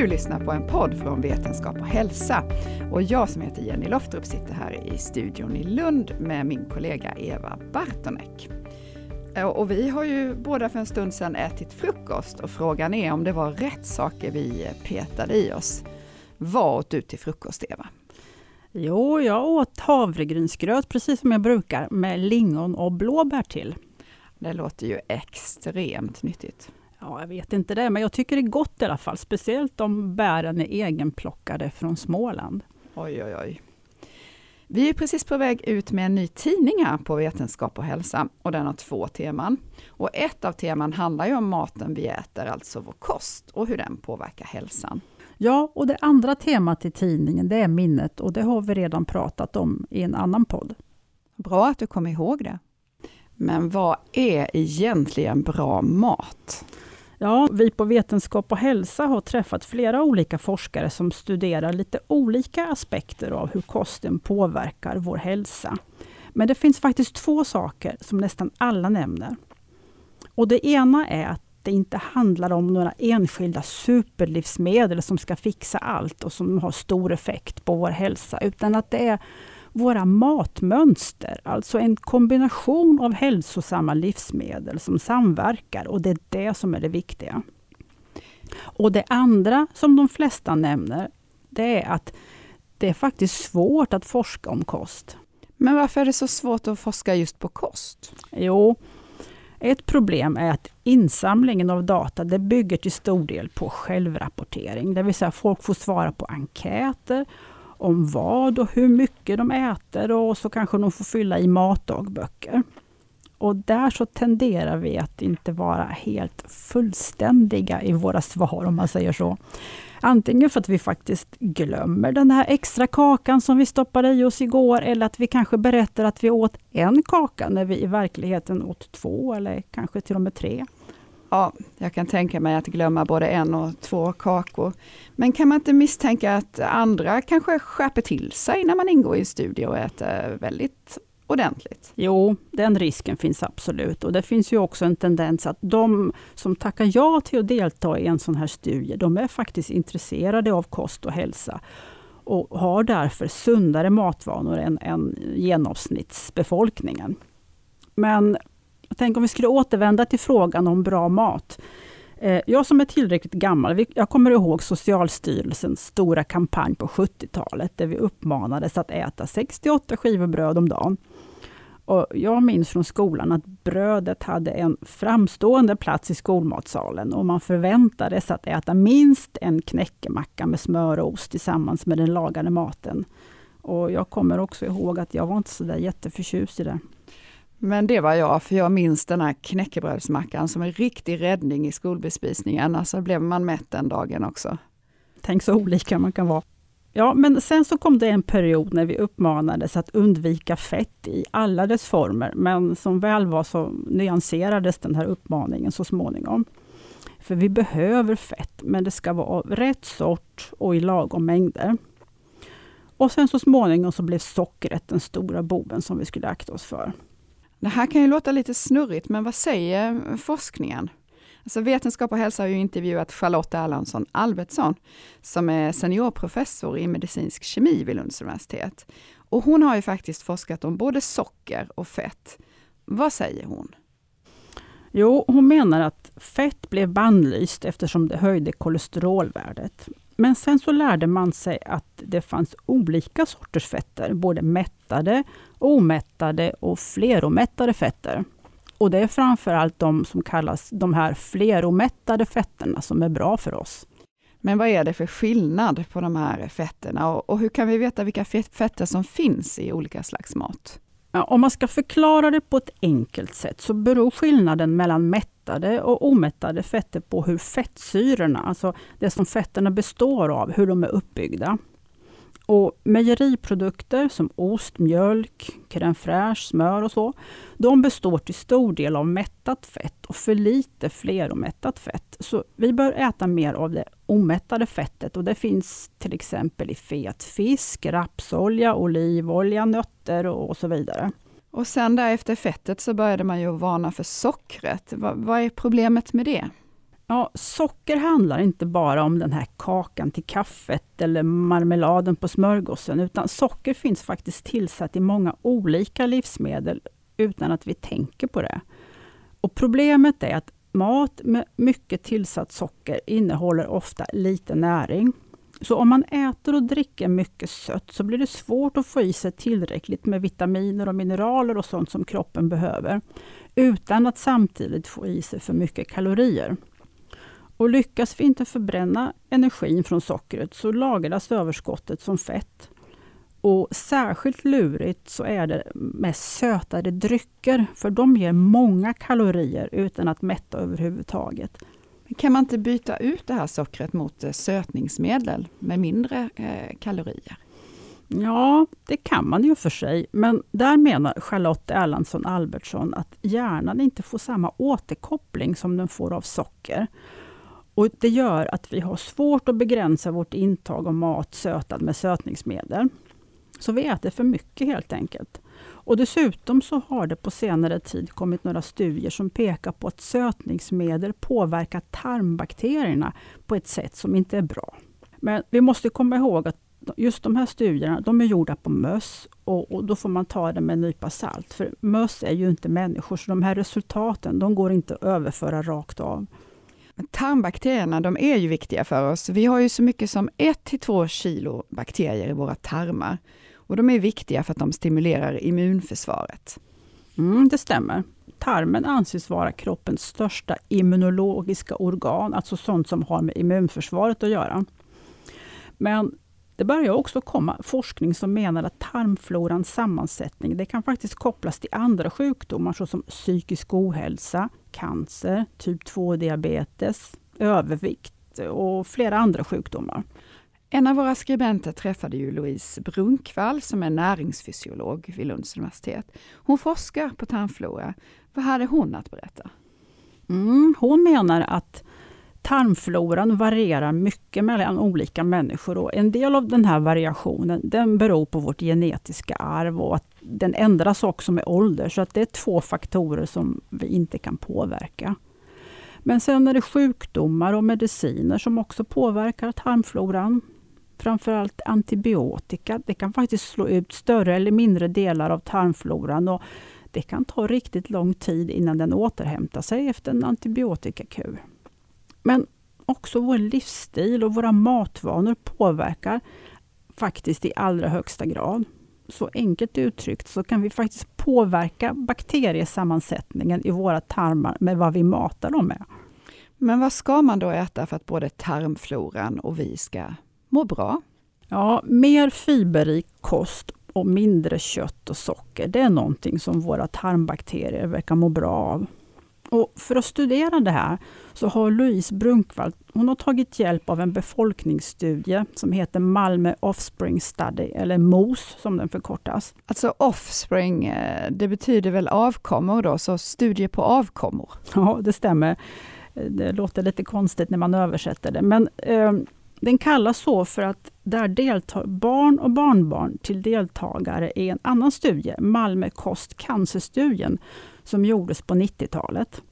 Du lyssnar på en podd från Vetenskap och hälsa. Och jag som heter Jenny Loftrup sitter här i studion i Lund med min kollega Eva Bartonek. Och vi har ju båda för en stund sedan ätit frukost och frågan är om det var rätt saker vi petade i oss. Vad åt du till frukost, Eva? Jo, jag åt havregrynsgröt precis som jag brukar med lingon och blåbär till. Det låter ju extremt nyttigt. Ja, jag vet inte det, men jag tycker det är gott i alla fall. Speciellt om bären är egenplockade från Småland. Oj, oj, oj. Vi är precis på väg ut med en ny tidning här på Vetenskap och hälsa och den har två teman. Och ett av teman handlar ju om maten vi äter, alltså vår kost och hur den påverkar hälsan. Ja, och det andra temat i tidningen det är minnet och det har vi redan pratat om i en annan podd. Bra att du kom ihåg det. Men vad är egentligen bra mat? Ja, vi på Vetenskap och hälsa har träffat flera olika forskare som studerar lite olika aspekter av hur kosten påverkar vår hälsa. Men det finns faktiskt två saker som nästan alla nämner. Och Det ena är att det inte handlar om några enskilda superlivsmedel som ska fixa allt och som har stor effekt på vår hälsa, utan att det är våra matmönster, alltså en kombination av hälsosamma livsmedel som samverkar och det är det som är det viktiga. Och det andra som de flesta nämner, det är att det är faktiskt svårt att forska om kost. Men varför är det så svårt att forska just på kost? Jo, ett problem är att insamlingen av data det bygger till stor del på självrapportering. Det vill säga folk får svara på enkäter om vad och hur mycket de äter och så kanske de får fylla i matdagböcker. Och där så tenderar vi att inte vara helt fullständiga i våra svar om man säger så. Antingen för att vi faktiskt glömmer den här extra kakan som vi stoppade i oss igår eller att vi kanske berättar att vi åt en kaka när vi i verkligheten åt två eller kanske till och med tre. Ja, jag kan tänka mig att glömma både en och två kakor. Men kan man inte misstänka att andra kanske skärper till sig när man ingår i en studie och äter väldigt ordentligt? Jo, den risken finns absolut. Och det finns ju också en tendens att de som tackar ja till att delta i en sån här studie, de är faktiskt intresserade av kost och hälsa och har därför sundare matvanor än, än genomsnittsbefolkningen. Men tänk om vi skulle återvända till frågan om bra mat. Eh, jag som är tillräckligt gammal, jag kommer ihåg Socialstyrelsens stora kampanj på 70-talet, där vi uppmanades att äta 68 skivor bröd om dagen. Och jag minns från skolan att brödet hade en framstående plats i skolmatsalen och man förväntades att äta minst en knäckemacka med smör och ost tillsammans med den lagade maten. Och Jag kommer också ihåg att jag var inte så där jätteförtjust i det. Men det var jag, för jag minns den här knäckebrödsmackan som en riktig räddning i skolbespisningen. Alltså blev man mätt den dagen också. Tänk så olika man kan vara. Ja, men sen så kom det en period när vi uppmanades att undvika fett i alla dess former. Men som väl var så nyanserades den här uppmaningen så småningom. För vi behöver fett, men det ska vara av rätt sort och i lagom mängder. Och sen så småningom så blev sockret den stora boven som vi skulle akta oss för. Det här kan ju låta lite snurrigt, men vad säger forskningen? Alltså Vetenskap och hälsa har ju intervjuat Charlotte Erlandsson Albertsson, som är seniorprofessor i medicinsk kemi vid Lunds universitet. Och hon har ju faktiskt forskat om både socker och fett. Vad säger hon? Jo, hon menar att fett blev bannlyst eftersom det höjde kolesterolvärdet. Men sen så lärde man sig att det fanns olika sorters fetter, både mättade, omättade och fleromättade fetter. Och det är framförallt de som kallas de här fleromättade fetterna som är bra för oss. Men vad är det för skillnad på de här fetterna och, och hur kan vi veta vilka fetter som finns i olika slags mat? Ja, om man ska förklara det på ett enkelt sätt så beror skillnaden mellan mättade och omättade fetter på hur fettsyrorna, alltså det som fetterna består av, hur de är uppbyggda. Och mejeriprodukter som ost, mjölk, crème fraîche, smör och så, de består till stor del av mättat fett och för lite fleromättat fett. Så vi bör äta mer av det omättade fettet och det finns till exempel i fet fisk, rapsolja, olivolja, nötter och så vidare. Och sen där efter fettet så började man ju varna för sockret. vad är problemet med det? Ja, socker handlar inte bara om den här kakan till kaffet eller marmeladen på smörgåsen, utan socker finns faktiskt tillsatt i många olika livsmedel utan att vi tänker på det. Och Problemet är att mat med mycket tillsatt socker innehåller ofta lite näring. Så om man äter och dricker mycket sött så blir det svårt att få i sig tillräckligt med vitaminer och mineraler och sånt som kroppen behöver, utan att samtidigt få i sig för mycket kalorier. Och lyckas vi inte förbränna energin från sockret så lagras överskottet som fett. Och Särskilt lurigt så är det med sötade drycker, för de ger många kalorier utan att mätta överhuvudtaget. Kan man inte byta ut det här sockret mot eh, sötningsmedel med mindre eh, kalorier? Ja, det kan man ju för sig, men där menar Charlotte Erlandsson Albertsson att hjärnan inte får samma återkoppling som den får av socker. Och Det gör att vi har svårt att begränsa vårt intag av mat sötad med sötningsmedel. Så vi äter för mycket helt enkelt. Och Dessutom så har det på senare tid kommit några studier som pekar på att sötningsmedel påverkar tarmbakterierna på ett sätt som inte är bra. Men vi måste komma ihåg att just de här studierna de är gjorda på möss och, och, då får man ta det med en nypa salt. För möss är ju inte människor, så de här resultaten de går inte att överföra rakt av. Tarmbakterierna de är ju viktiga för oss. Vi har ju så mycket som 1-2 kilo bakterier i våra tarmar. Och de är viktiga för att de stimulerar immunförsvaret. Mm, det stämmer. Tarmen anses vara kroppens största immunologiska organ, alltså sånt som har med immunförsvaret att göra. Men det börjar också komma forskning som menar att tarmflorans sammansättning det kan faktiskt kopplas till andra sjukdomar såsom psykisk ohälsa, cancer, typ 2-diabetes, övervikt och flera andra sjukdomar. En av våra skribenter träffade ju Louise Brunkvall som är näringsfysiolog vid Lunds universitet. Hon forskar på tarmflora. Vad hade hon att berätta? Mm, hon menar att tarmfloran varierar mycket mellan olika människor och en del av den här variationen den beror på vårt genetiska arv och att den ändras också med ålder. Så att det är två faktorer som vi inte kan påverka. Men sen är det sjukdomar och mediciner som också påverkar tarmfloran framförallt antibiotika. Det kan faktiskt slå ut större eller mindre delar av tarmfloran och det kan ta riktigt lång tid innan den återhämtar sig efter en antibiotikakur. Men också vår livsstil och våra matvanor påverkar faktiskt i allra högsta grad. Så enkelt uttryckt så kan vi faktiskt påverka bakteriesammansättningen i våra tarmar med vad vi matar dem med. Men vad ska man då äta för att både tarmfloran och vi ska må bra? Ja, mer fiberrik kost och mindre kött och socker, det är någonting som våra tarmbakterier verkar må bra av. Och för att studera det här så har Louise Brunkvall hon har tagit hjälp av en befolkningsstudie som heter Malmö Offspring Study, eller MOS som den förkortas. Alltså offspring, eh, det betyder väl avkommor då, så studie på avkommor? Ja, det stämmer. Det låter lite konstigt när man översätter det, men eh, den kallas så för att där deltar barn och barnbarn till deltagare i en annan studie, Malmö kost-cancerstudien, som gjordes på 90-talet.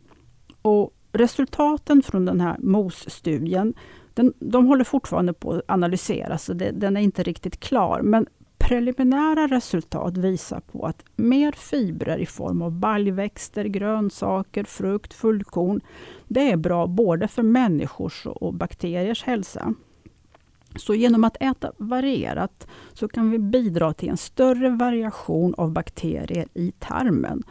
Och resultaten från den här MOS-studien, den, de håller fortfarande på att analyseras, så det, den är inte riktigt klar. Men preliminära resultat visar på att mer fibrer i form av baljväxter, grönsaker, frukt, fullkorn, det är bra både för människors och bakteriers hälsa. Så genom att äta varierat så kan vi bidra till en större variation av bakterier i tarmen.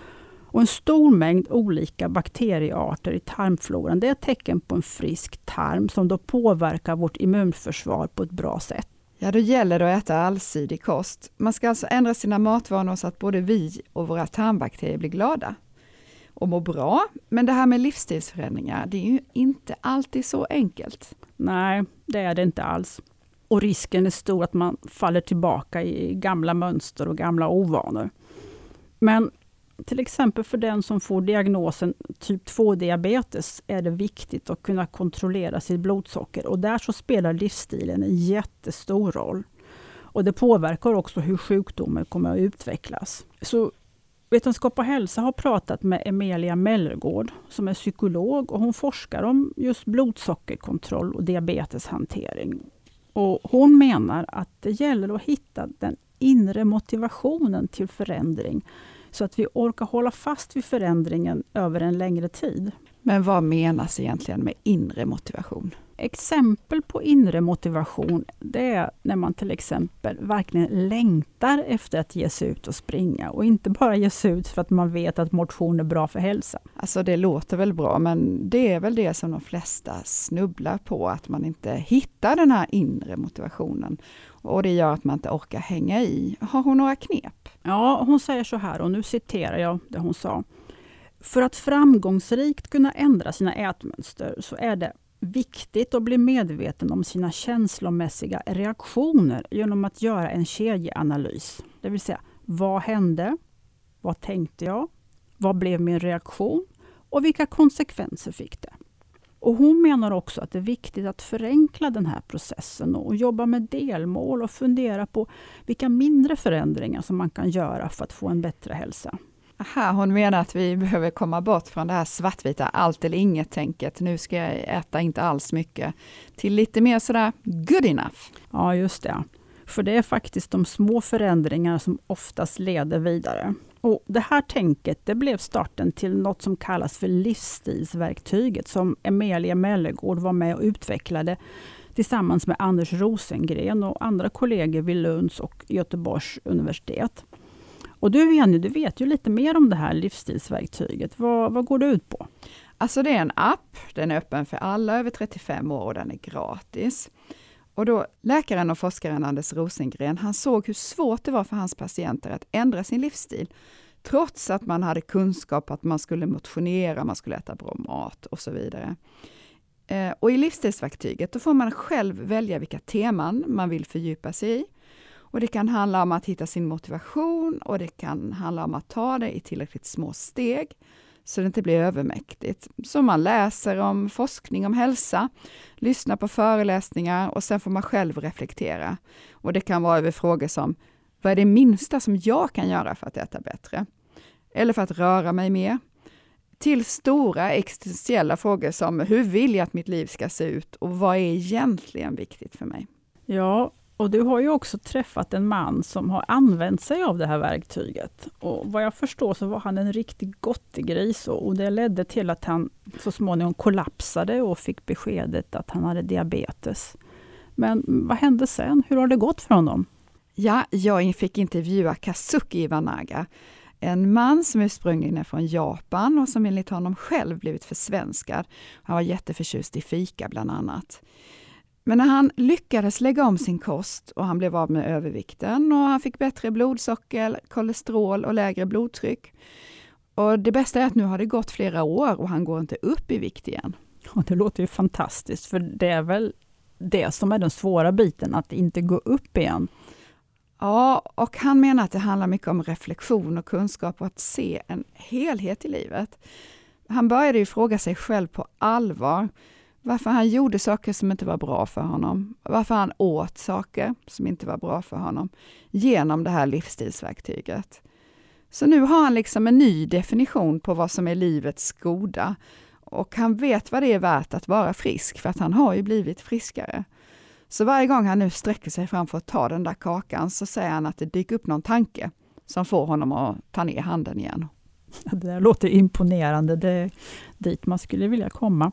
Och en stor mängd olika bakteriearter i tarmfloran det är ett tecken på en frisk tarm som då påverkar vårt immunförsvar på ett bra sätt. Ja, då gäller det att äta allsidig kost. Man ska alltså ändra sina matvanor så att både vi och våra tarmbakterier blir glada och mår bra. Men det här med livsstilsförändringar, det är ju inte alltid så enkelt. Nej, det är det inte alls. Och risken är stor att man faller tillbaka i gamla mönster och gamla ovanor. Men till exempel för den som får diagnosen typ 2-diabetes är det viktigt att kunna kontrollera sitt blodsocker och där så spelar livsstilen en jättestor roll. Och Det påverkar också hur sjukdomen kommer att utvecklas. Så Vetenskap och hälsa har pratat med Emilia Mellergård som är psykolog och hon forskar om just blodsockerkontroll och diabeteshantering. Och hon menar att det gäller att hitta den inre motivationen till förändring så att vi orkar hålla fast vid förändringen över en längre tid. Men vad menas egentligen med inre motivation? Exempel på inre motivation, det är när man till exempel verkligen längtar efter att ge sig ut och springa och inte bara ge sig ut för att man vet att motion är bra för hälsan. Alltså det låter väl bra, men det är väl det som de flesta snubblar på, att man inte hittar den här inre motivationen. Och det gör att man inte orkar hänga i. Har hon några knep? Ja, hon säger så här, och nu citerar jag det hon sa. För att framgångsrikt kunna ändra sina ätmönster så är det viktigt att bli medveten om sina känslomässiga reaktioner genom att göra en kedjeanalys. Det vill säga, vad hände? Vad tänkte jag? Vad blev min reaktion? Och vilka konsekvenser fick det? Och hon menar också att det är viktigt att förenkla den här processen och jobba med delmål och fundera på vilka mindre förändringar som man kan göra för att få en bättre hälsa. Aha, hon menar att vi behöver komma bort från det här svartvita allt eller inget-tänket. Nu ska jag äta inte alls mycket. Till lite mer sådär good enough. Ja, just det. För det är faktiskt de små förändringarna som oftast leder vidare. Och Det här tänket det blev starten till något som kallas för livsstilsverktyget som Emelia Mellegård var med och utvecklade tillsammans med Anders Rosengren och andra kollegor vid Lunds och Göteborgs universitet. Och du Jenny, du vet ju lite mer om det här livsstilsverktyget. Vad, vad går det ut på? Alltså det är en app, den är öppen för alla över 35 år och den är gratis. Och då läkaren och forskaren Anders Rosengren, han såg hur svårt det var för hans patienter att ändra sin livsstil, trots att man hade kunskap att man skulle motionera, man skulle äta bra mat och så vidare. Eh, och i livsstilsverktyget då får man själv välja vilka teman man vill fördjupa sig i. Och det kan handla om att hitta sin motivation och det kan handla om att ta det i tillräckligt små steg så det inte blir övermäktigt. Så man läser om forskning om hälsa, lyssnar på föreläsningar och sen får man själv reflektera. Och det kan vara över frågor som, vad är det minsta som jag kan göra för att äta bättre? Eller för att röra mig mer? Till stora existentiella frågor som, hur vill jag att mitt liv ska se ut och vad är egentligen viktigt för mig? Ja, och du har ju också träffat en man som har använt sig av det här verktyget. Och vad jag förstår så var han en riktig gottegris och det ledde till att han så småningom kollapsade och fick beskedet att han hade diabetes. Men vad hände sen? Hur har det gått för honom? Ja, jag fick intervjua Kazuki Iwanaga, en man som ursprungligen är från Japan och som enligt honom själv blivit försvenskad. Han var jätteförtjust i fika bland annat. Men när han lyckades lägga om sin kost och han blev av med övervikten och han fick bättre blodsocker, kolesterol och lägre blodtryck. Och det bästa är att nu har det gått flera år och han går inte upp i vikt igen. Och det låter ju fantastiskt, för det är väl det som är den svåra biten, att inte gå upp igen. Ja, och han menar att det handlar mycket om reflektion och kunskap och att se en helhet i livet. Han började ju fråga sig själv på allvar varför han gjorde saker som inte var bra för honom. Varför han åt saker som inte var bra för honom genom det här livsstilsverktyget. Så nu har han liksom en ny definition på vad som är livets goda. Och han vet vad det är värt att vara frisk, för att han har ju blivit friskare. Så varje gång han nu sträcker sig fram för att ta den där kakan så säger han att det dyker upp någon tanke som får honom att ta ner handen igen. Det där låter imponerande, det är dit man skulle vilja komma.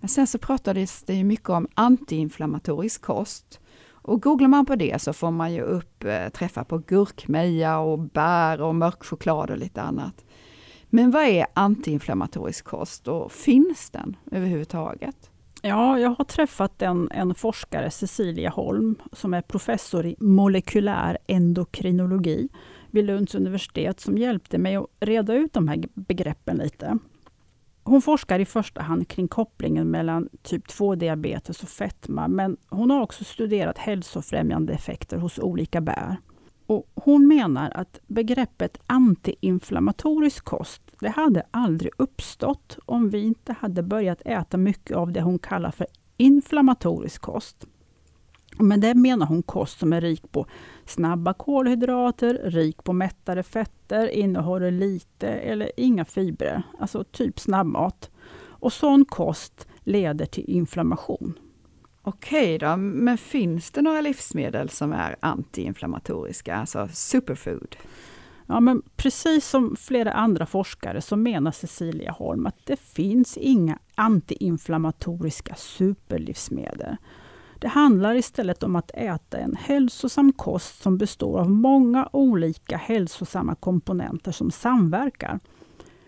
Men sen så pratades det ju mycket om antiinflammatorisk kost. Och googlar man på det så får man ju upp eh, träffar på gurkmeja och bär och mörk choklad och lite annat. Men vad är antiinflammatorisk kost och finns den överhuvudtaget? Ja, jag har träffat en, en forskare, Cecilia Holm, som är professor i molekylär endokrinologi vid Lunds universitet, som hjälpte mig att reda ut de här begreppen lite. Hon forskar i första hand kring kopplingen mellan typ 2-diabetes och fetma, men hon har också studerat hälsofrämjande effekter hos olika bär. Och hon menar att begreppet antiinflammatorisk kost, det hade aldrig uppstått om vi inte hade börjat äta mycket av det hon kallar för inflammatorisk kost. Men det menar hon kost som är rik på snabba kolhydrater, rik på mättade fetter, innehåller lite eller inga fibrer, alltså typ snabbmat. Och sån kost leder till inflammation. Okej då, men finns det några livsmedel som är antiinflammatoriska, alltså superfood? Ja, men precis som flera andra forskare så menar Cecilia Holm att det finns inga antiinflammatoriska superlivsmedel. Det handlar istället om att äta en hälsosam kost som består av många olika hälsosamma komponenter som samverkar.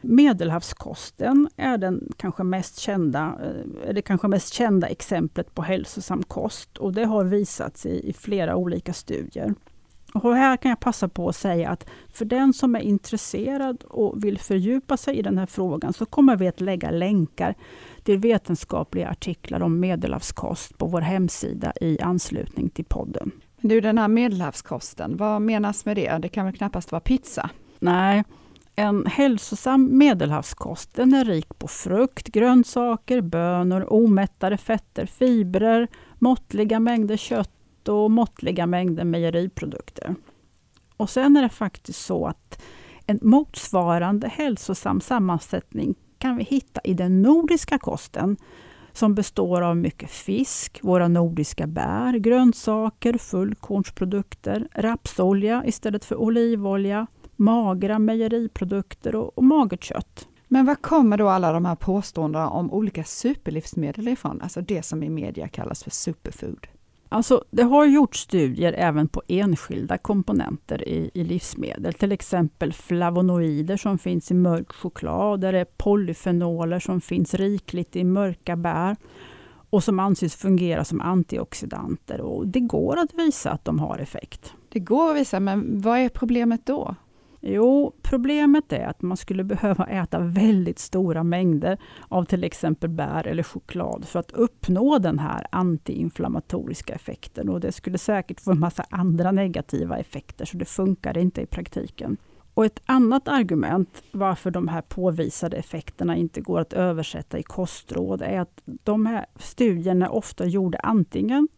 Medelhavskosten är, den kanske mest kända, eh, är det kanske mest kända exemplet på hälsosam kost och det har visats i, i flera olika studier. Och här kan jag passa på att säga att för den som är intresserad och vill fördjupa sig i den här frågan så kommer vi att lägga länkar till vetenskapliga artiklar om medelhavskost på vår hemsida i anslutning till podden. Du, den här medelhavskosten, vad menas med det? Det kan väl knappast vara pizza? Nej, en hälsosam medelhavskost den är rik på frukt, grönsaker, bönor, omättade fetter, fibrer, måttliga mängder kött och måttliga mängder mejeriprodukter. Och sen är det faktiskt så att en motsvarande hälsosam sammansättning kan vi hitta i den nordiska kosten som består av mycket fisk, våra nordiska bär, grönsaker, fullkornsprodukter, rapsolja istället för olivolja, magra mejeriprodukter och, och magert kött. Men var kommer då alla de här påståendena om olika superlivsmedel ifrån? Alltså det som i media kallas för superfood. Alltså, det har gjorts studier även på enskilda komponenter i, i, livsmedel. Till exempel flavonoider som finns i mörk choklad, där det är polyfenoler som finns rikligt i mörka bär och som anses fungera som antioxidanter. Och det går att visa att de har effekt. Det går att visa, men vad är problemet då? Jo, problemet är att man skulle behöva äta väldigt stora mängder av till exempel bär eller choklad för att uppnå den här antiinflammatoriska effekten. Och det skulle säkert få en massa andra negativa effekter, så det funkar inte i praktiken. Och ett annat argument varför de här påvisade effekterna inte går att översätta i kostråd är att de här studierna ofta gjorda antingen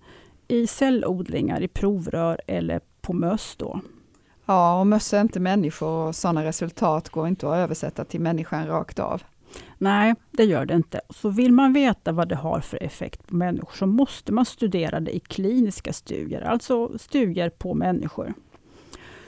i cellodlingar i provrör eller på möss. Då. Ja, och möss är inte människor och sådana resultat går inte att översätta till människan rakt av. Nej, det gör det inte. Så vill man veta vad det har för effekt på människor så måste man studera det i kliniska studier, alltså studier på människor.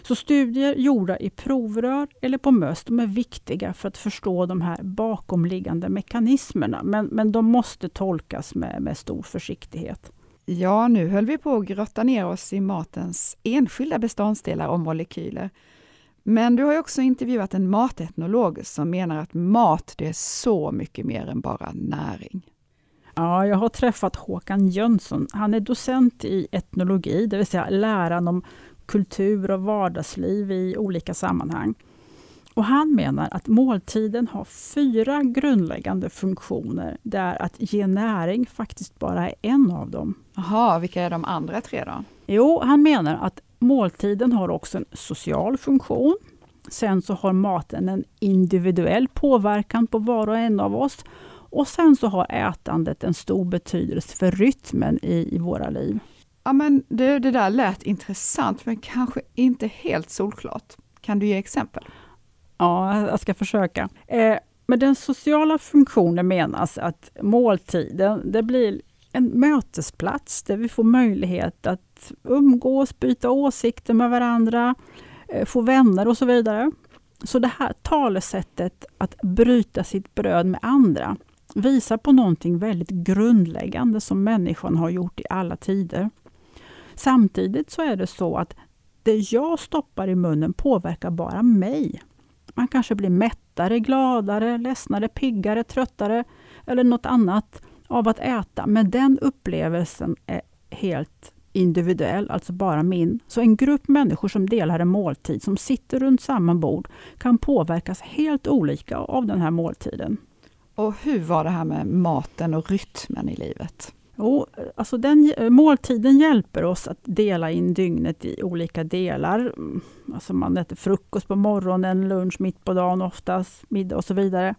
Så studier gjorda i provrör eller på möss, de är viktiga för att förstå de här bakomliggande mekanismerna, men, men de måste tolkas med, med stor försiktighet. Ja, nu höll vi på att grotta ner oss i matens enskilda beståndsdelar och molekyler. Men du har också intervjuat en matetnolog som menar att mat, det är så mycket mer än bara näring. Ja, jag har träffat Håkan Jönsson. Han är docent i etnologi, det vill säga läran om kultur och vardagsliv i olika sammanhang. Och han menar att måltiden har fyra grundläggande funktioner, där att ge näring faktiskt bara är en av dem. Jaha, vilka är de andra tre då? Jo, han menar att måltiden har också en social funktion. Sen så har maten en individuell påverkan på var och en av oss. Och sen så har ätandet en stor betydelse för rytmen i, i våra liv. Ja, men det, det där lät intressant, men kanske inte helt solklart. Kan du ge exempel? Ja, jag ska försöka. Eh, med den sociala funktionen menas att måltiden, det blir en mötesplats där vi får möjlighet att umgås, byta åsikter med varandra, eh, få vänner och så vidare. Så det här talesättet att bryta sitt bröd med andra visar på någonting väldigt grundläggande som människan har gjort i alla tider. Samtidigt så är det så att det jag stoppar i munnen påverkar bara mig. Man kanske blir mättare, gladare, ledsnare, piggare, tröttare eller något annat av att äta. Men den upplevelsen är helt individuell, alltså bara min. Så en grupp människor som delar en måltid, som sitter runt samma bord, kan påverkas helt olika av den här måltiden. Och hur var det här med maten och rytmen i livet? Jo, alltså den, eh, måltiden hjälper oss att dela in dygnet i olika delar. Mm, alltså man äter frukost på morgonen, lunch mitt på dagen oftast, middag och så vidare.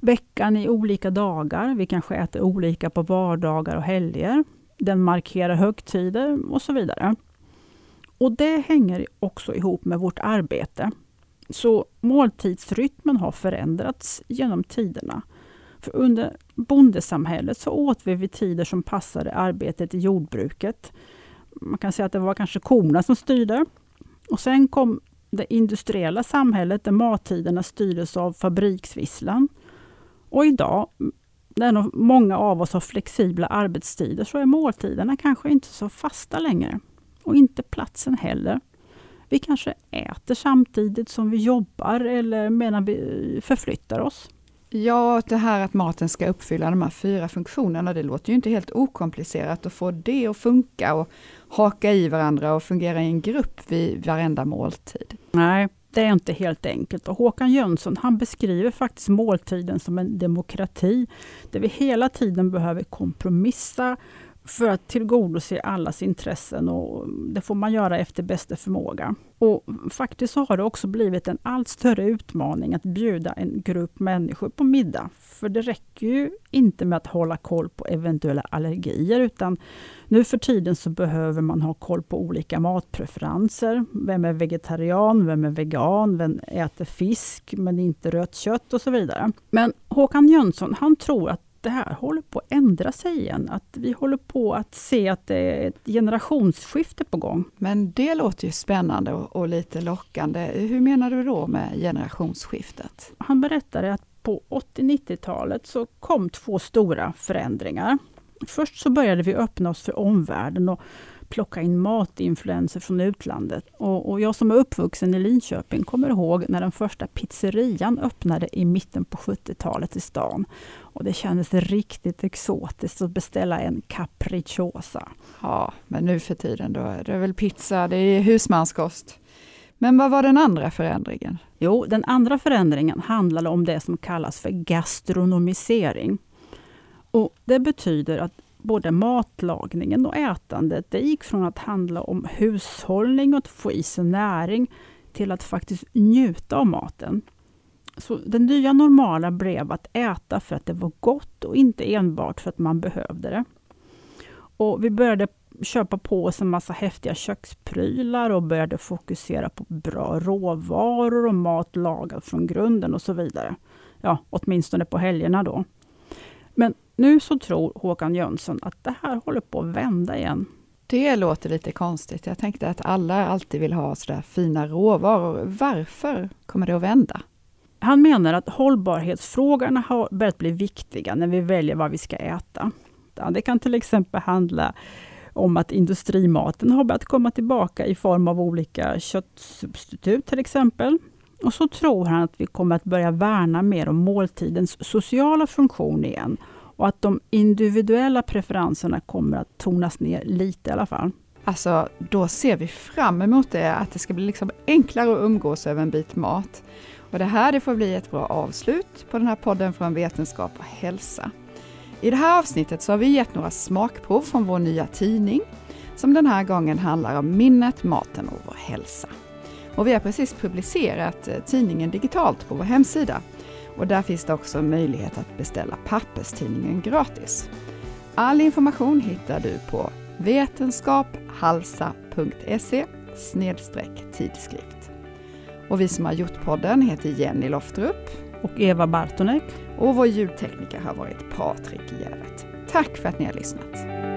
Veckan i olika dagar. Vi kanske äter olika på vardagar och helger. Den markerar högtider och så vidare. Och Det hänger också ihop med vårt arbete. Så måltidsrytmen har förändrats genom tiderna. För under bondesamhället så åt vi vid tider som passade arbetet i jordbruket. Man kan säga att det var kanske korna som styrde. Och sen kom det industriella samhället där mattiderna styrdes av fabriksvisslan. Och idag, när många av oss har flexibla arbetstider, så är måltiderna kanske inte så fasta längre. Och inte platsen heller. Vi kanske äter samtidigt som vi jobbar eller medan vi förflyttar oss. Ja, det här att maten ska uppfylla de här fyra funktionerna, det låter ju inte helt okomplicerat att få det att funka och haka i varandra och fungera i en grupp vid varenda måltid. Nej, det är inte helt enkelt. Och Håkan Jönsson han beskriver faktiskt måltiden som en demokrati, där vi hela tiden behöver kompromissa för att tillgodose allas intressen och det får man göra efter bästa förmåga. Och faktiskt så har det också blivit en allt större utmaning att bjuda en grupp människor på middag. För det räcker ju inte med att hålla koll på eventuella allergier utan nu för tiden så behöver man ha koll på olika matpreferenser. Vem är vegetarian? Vem är vegan? Vem äter fisk men inte rött kött? och så vidare. Men Håkan Jönsson han tror att det här håller på att ändra sig igen. Att vi håller på att se att det är ett generationsskifte på gång. Men det låter ju spännande och, och lite lockande. Hur menar du då med generationsskiftet? Han berättade att på 80-90-talet så kom två stora förändringar. Först så började vi öppna oss för omvärlden och plocka in matinfluenser från utlandet. Och, och, jag som är uppvuxen i Linköping kommer ihåg när den första pizzerian öppnade i mitten på 70-talet i stan. Och det kändes riktigt exotiskt att beställa en capricciosa. Ja, men nu för tiden då är det väl pizza, det är husmanskost. Men vad var den andra förändringen? Jo, den andra förändringen handlade om det som kallas för gastronomisering. Och Det betyder att både matlagningen och ätandet, det gick från att handla om hushållning och att få i sig näring, till att faktiskt njuta av maten. Så det nya normala blev att äta för att det var gott och inte enbart för att man behövde det. Och vi började köpa på oss en massa häftiga köksprylar och började fokusera på bra råvaror och mat lagad från grunden och så vidare. Ja, åtminstone på helgerna då. Men nu så tror Håkan Jönsson att det här håller på att vända igen. Det låter lite konstigt. Jag tänkte att alla alltid vill ha sådär fina råvaror. Varför kommer det att vända? Han menar att hållbarhetsfrågorna har börjat bli viktiga när vi väljer vad vi ska äta. Det kan till exempel handla om att industrimaten har börjat komma tillbaka i form av olika köttsubstitut till exempel. Och så tror han att vi kommer att börja värna mer om måltidens sociala funktion igen och att de individuella preferenserna kommer att tonas ner lite i alla fall. Alltså, då ser vi fram emot det, att det ska bli liksom enklare att umgås över en bit mat. Och det här det får bli ett bra avslut på den här podden från Vetenskap och hälsa. I det här avsnittet så har vi gett några smakprov från vår nya tidning, som den här gången handlar om minnet, maten och vår hälsa. Och vi har precis publicerat eh, tidningen digitalt på vår hemsida. Och där finns det också möjlighet att beställa papperstidningen gratis. All information hittar du på vetenskaphalsa.se tidskrift. Och vi som har gjort podden heter Jenny Loftrup och Eva Bartonek. Och vår ljudtekniker har varit Patrik Järvet. Tack för att ni har lyssnat!